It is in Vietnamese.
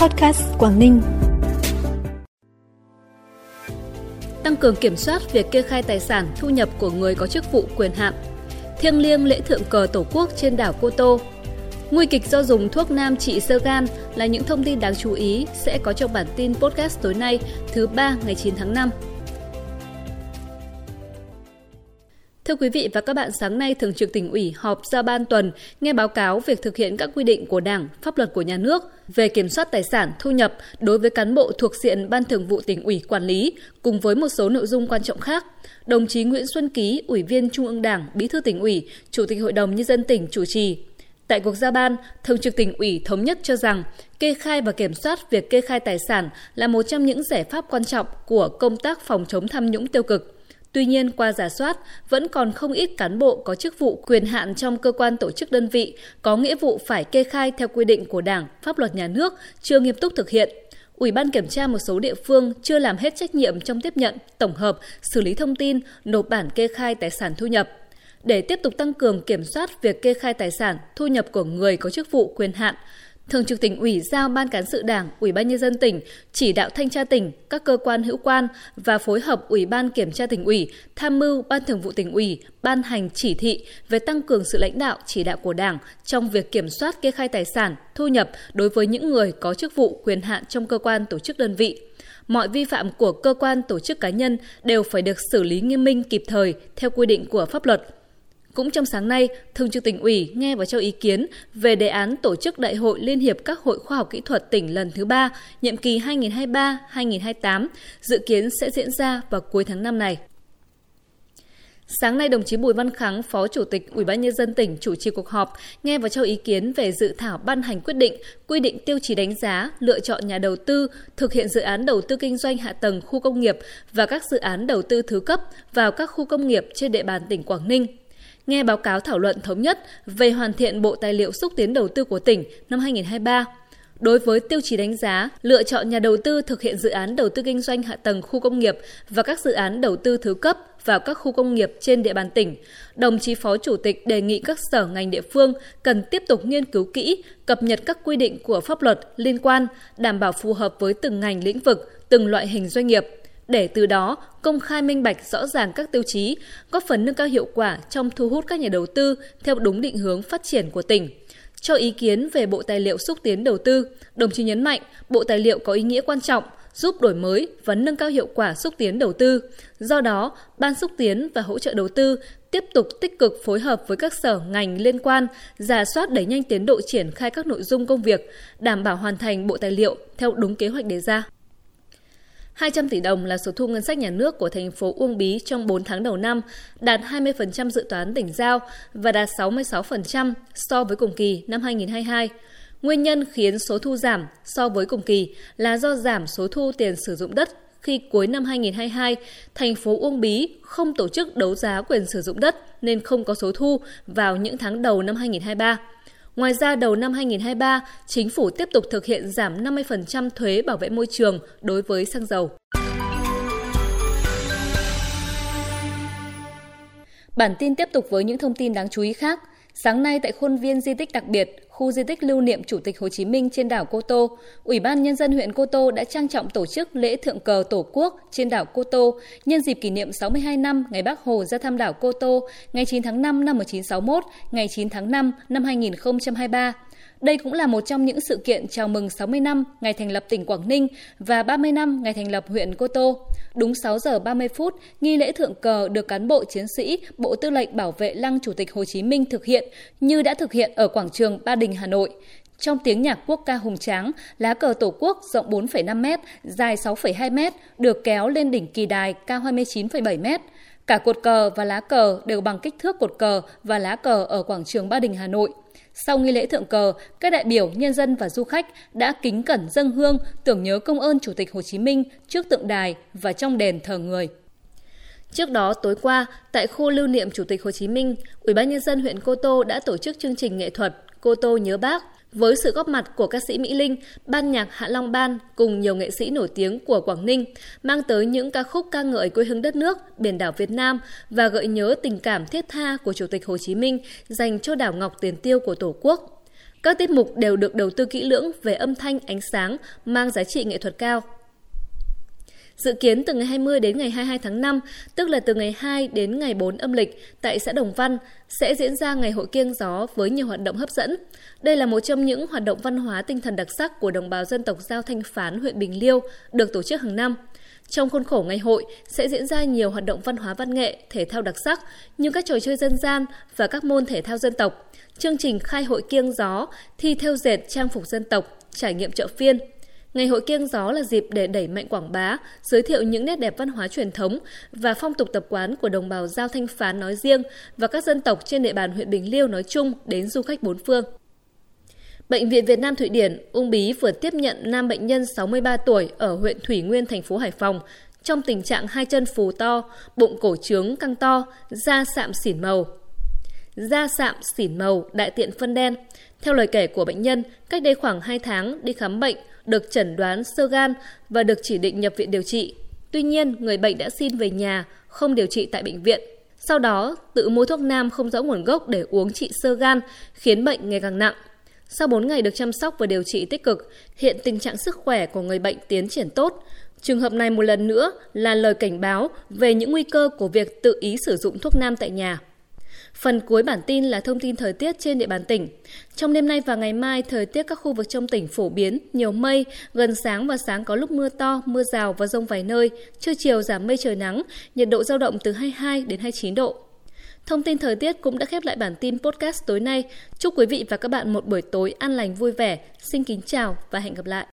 Podcast Quảng Ninh. Tăng cường kiểm soát việc kê khai tài sản, thu nhập của người có chức vụ quyền hạn. Thiêng liêng lễ thượng cờ Tổ quốc trên đảo Cô Tô. Nguy kịch do dùng thuốc nam trị sơ gan là những thông tin đáng chú ý sẽ có trong bản tin podcast tối nay, thứ ba ngày 9 tháng 5. Thưa quý vị và các bạn, sáng nay Thường trực tỉnh ủy họp ra ban tuần nghe báo cáo việc thực hiện các quy định của Đảng, pháp luật của nhà nước về kiểm soát tài sản, thu nhập đối với cán bộ thuộc diện Ban Thường vụ tỉnh ủy quản lý cùng với một số nội dung quan trọng khác. Đồng chí Nguyễn Xuân Ký, Ủy viên Trung ương Đảng, Bí thư tỉnh ủy, Chủ tịch Hội đồng nhân dân tỉnh chủ trì. Tại cuộc giao ban, Thường trực tỉnh ủy thống nhất cho rằng kê khai và kiểm soát việc kê khai tài sản là một trong những giải pháp quan trọng của công tác phòng chống tham nhũng tiêu cực Tuy nhiên, qua giả soát, vẫn còn không ít cán bộ có chức vụ quyền hạn trong cơ quan tổ chức đơn vị có nghĩa vụ phải kê khai theo quy định của Đảng, pháp luật nhà nước, chưa nghiêm túc thực hiện. Ủy ban kiểm tra một số địa phương chưa làm hết trách nhiệm trong tiếp nhận, tổng hợp, xử lý thông tin, nộp bản kê khai tài sản thu nhập. Để tiếp tục tăng cường kiểm soát việc kê khai tài sản, thu nhập của người có chức vụ quyền hạn, Thường trực tỉnh ủy giao Ban cán sự Đảng, Ủy ban nhân dân tỉnh chỉ đạo thanh tra tỉnh, các cơ quan hữu quan và phối hợp Ủy ban kiểm tra tỉnh ủy tham mưu Ban Thường vụ tỉnh ủy ban hành chỉ thị về tăng cường sự lãnh đạo chỉ đạo của Đảng trong việc kiểm soát kê khai tài sản, thu nhập đối với những người có chức vụ quyền hạn trong cơ quan tổ chức đơn vị. Mọi vi phạm của cơ quan tổ chức cá nhân đều phải được xử lý nghiêm minh kịp thời theo quy định của pháp luật cũng trong sáng nay, Thường trực tỉnh ủy nghe và cho ý kiến về đề án tổ chức Đại hội Liên hiệp các hội khoa học kỹ thuật tỉnh lần thứ ba, nhiệm kỳ 2023-2028, dự kiến sẽ diễn ra vào cuối tháng 5 này. Sáng nay, đồng chí Bùi Văn Kháng, Phó Chủ tịch Ủy ban nhân dân tỉnh chủ trì cuộc họp, nghe và cho ý kiến về dự thảo ban hành quyết định quy định tiêu chí đánh giá, lựa chọn nhà đầu tư thực hiện dự án đầu tư kinh doanh hạ tầng khu công nghiệp và các dự án đầu tư thứ cấp vào các khu công nghiệp trên địa bàn tỉnh Quảng Ninh nghe báo cáo thảo luận thống nhất về hoàn thiện bộ tài liệu xúc tiến đầu tư của tỉnh năm 2023. Đối với tiêu chí đánh giá, lựa chọn nhà đầu tư thực hiện dự án đầu tư kinh doanh hạ tầng khu công nghiệp và các dự án đầu tư thứ cấp vào các khu công nghiệp trên địa bàn tỉnh, đồng chí Phó Chủ tịch đề nghị các sở ngành địa phương cần tiếp tục nghiên cứu kỹ, cập nhật các quy định của pháp luật liên quan, đảm bảo phù hợp với từng ngành lĩnh vực, từng loại hình doanh nghiệp, để từ đó công khai minh bạch rõ ràng các tiêu chí, góp phần nâng cao hiệu quả trong thu hút các nhà đầu tư theo đúng định hướng phát triển của tỉnh. Cho ý kiến về Bộ Tài liệu xúc tiến đầu tư, đồng chí nhấn mạnh Bộ Tài liệu có ý nghĩa quan trọng, giúp đổi mới và nâng cao hiệu quả xúc tiến đầu tư. Do đó, Ban xúc tiến và hỗ trợ đầu tư tiếp tục tích cực phối hợp với các sở ngành liên quan, giả soát đẩy nhanh tiến độ triển khai các nội dung công việc, đảm bảo hoàn thành bộ tài liệu theo đúng kế hoạch đề ra. 200 tỷ đồng là số thu ngân sách nhà nước của thành phố Uông Bí trong 4 tháng đầu năm, đạt 20% dự toán tỉnh giao và đạt 66% so với cùng kỳ năm 2022. Nguyên nhân khiến số thu giảm so với cùng kỳ là do giảm số thu tiền sử dụng đất khi cuối năm 2022, thành phố Uông Bí không tổ chức đấu giá quyền sử dụng đất nên không có số thu vào những tháng đầu năm 2023. Ngoài ra, đầu năm 2023, chính phủ tiếp tục thực hiện giảm 50% thuế bảo vệ môi trường đối với xăng dầu. Bản tin tiếp tục với những thông tin đáng chú ý khác. Sáng nay tại khuôn viên di tích đặc biệt, khu di tích lưu niệm Chủ tịch Hồ Chí Minh trên đảo Cô Tô, Ủy ban Nhân dân huyện Cô Tô đã trang trọng tổ chức lễ thượng cờ Tổ quốc trên đảo Cô Tô nhân dịp kỷ niệm 62 năm ngày Bác Hồ ra thăm đảo Cô Tô ngày 9 tháng 5 năm 1961, ngày 9 tháng 5 năm 2023. Đây cũng là một trong những sự kiện chào mừng 60 năm ngày thành lập tỉnh Quảng Ninh và 30 năm ngày thành lập huyện Cô Tô. Đúng 6 giờ 30 phút, nghi lễ thượng cờ được cán bộ chiến sĩ Bộ Tư lệnh Bảo vệ Lăng Chủ tịch Hồ Chí Minh thực hiện như đã thực hiện ở quảng trường Ba Đình, Hà Nội. Trong tiếng nhạc quốc ca hùng tráng, lá cờ Tổ quốc rộng 4,5 m, dài 6,2 m, được kéo lên đỉnh kỳ đài cao 29,7 m. Cả cột cờ và lá cờ đều bằng kích thước cột cờ và lá cờ ở quảng trường Ba Đình, Hà Nội. Sau nghi lễ thượng cờ, các đại biểu, nhân dân và du khách đã kính cẩn dâng hương tưởng nhớ công ơn Chủ tịch Hồ Chí Minh trước tượng đài và trong đền thờ người. Trước đó, tối qua, tại khu lưu niệm Chủ tịch Hồ Chí Minh, Ủy ban nhân dân huyện Cô Tô đã tổ chức chương trình nghệ thuật Cô Tô nhớ Bác với sự góp mặt của ca sĩ Mỹ Linh, ban nhạc Hạ Long Ban cùng nhiều nghệ sĩ nổi tiếng của Quảng Ninh, mang tới những ca khúc ca ngợi quê hương đất nước, biển đảo Việt Nam và gợi nhớ tình cảm thiết tha của Chủ tịch Hồ Chí Minh dành cho đảo Ngọc Tiền Tiêu của Tổ quốc. Các tiết mục đều được đầu tư kỹ lưỡng về âm thanh, ánh sáng, mang giá trị nghệ thuật cao. Dự kiến từ ngày 20 đến ngày 22 tháng 5, tức là từ ngày 2 đến ngày 4 âm lịch, tại xã Đồng Văn sẽ diễn ra ngày hội kiêng gió với nhiều hoạt động hấp dẫn. Đây là một trong những hoạt động văn hóa tinh thần đặc sắc của đồng bào dân tộc Giao Thanh Phán, huyện Bình Liêu, được tổ chức hàng năm. Trong khuôn khổ ngày hội sẽ diễn ra nhiều hoạt động văn hóa văn nghệ, thể thao đặc sắc như các trò chơi dân gian và các môn thể thao dân tộc, chương trình khai hội kiêng gió, thi theo dệt trang phục dân tộc, trải nghiệm chợ phiên. Ngày hội kiêng gió là dịp để đẩy mạnh quảng bá, giới thiệu những nét đẹp văn hóa truyền thống và phong tục tập quán của đồng bào Giao Thanh Phán nói riêng và các dân tộc trên địa bàn huyện Bình Liêu nói chung đến du khách bốn phương. Bệnh viện Việt Nam Thụy Điển, Ung Bí vừa tiếp nhận nam bệnh nhân 63 tuổi ở huyện Thủy Nguyên, thành phố Hải Phòng trong tình trạng hai chân phù to, bụng cổ trướng căng to, da sạm xỉn màu. Da sạm xỉn màu, đại tiện phân đen. Theo lời kể của bệnh nhân, cách đây khoảng 2 tháng đi khám bệnh, được chẩn đoán sơ gan và được chỉ định nhập viện điều trị. Tuy nhiên, người bệnh đã xin về nhà, không điều trị tại bệnh viện. Sau đó, tự mua thuốc nam không rõ nguồn gốc để uống trị sơ gan, khiến bệnh ngày càng nặng. Sau 4 ngày được chăm sóc và điều trị tích cực, hiện tình trạng sức khỏe của người bệnh tiến triển tốt. Trường hợp này một lần nữa là lời cảnh báo về những nguy cơ của việc tự ý sử dụng thuốc nam tại nhà. Phần cuối bản tin là thông tin thời tiết trên địa bàn tỉnh. Trong đêm nay và ngày mai, thời tiết các khu vực trong tỉnh phổ biến, nhiều mây, gần sáng và sáng có lúc mưa to, mưa rào và rông vài nơi, trưa chiều giảm mây trời nắng, nhiệt độ giao động từ 22 đến 29 độ. Thông tin thời tiết cũng đã khép lại bản tin podcast tối nay. Chúc quý vị và các bạn một buổi tối an lành vui vẻ. Xin kính chào và hẹn gặp lại.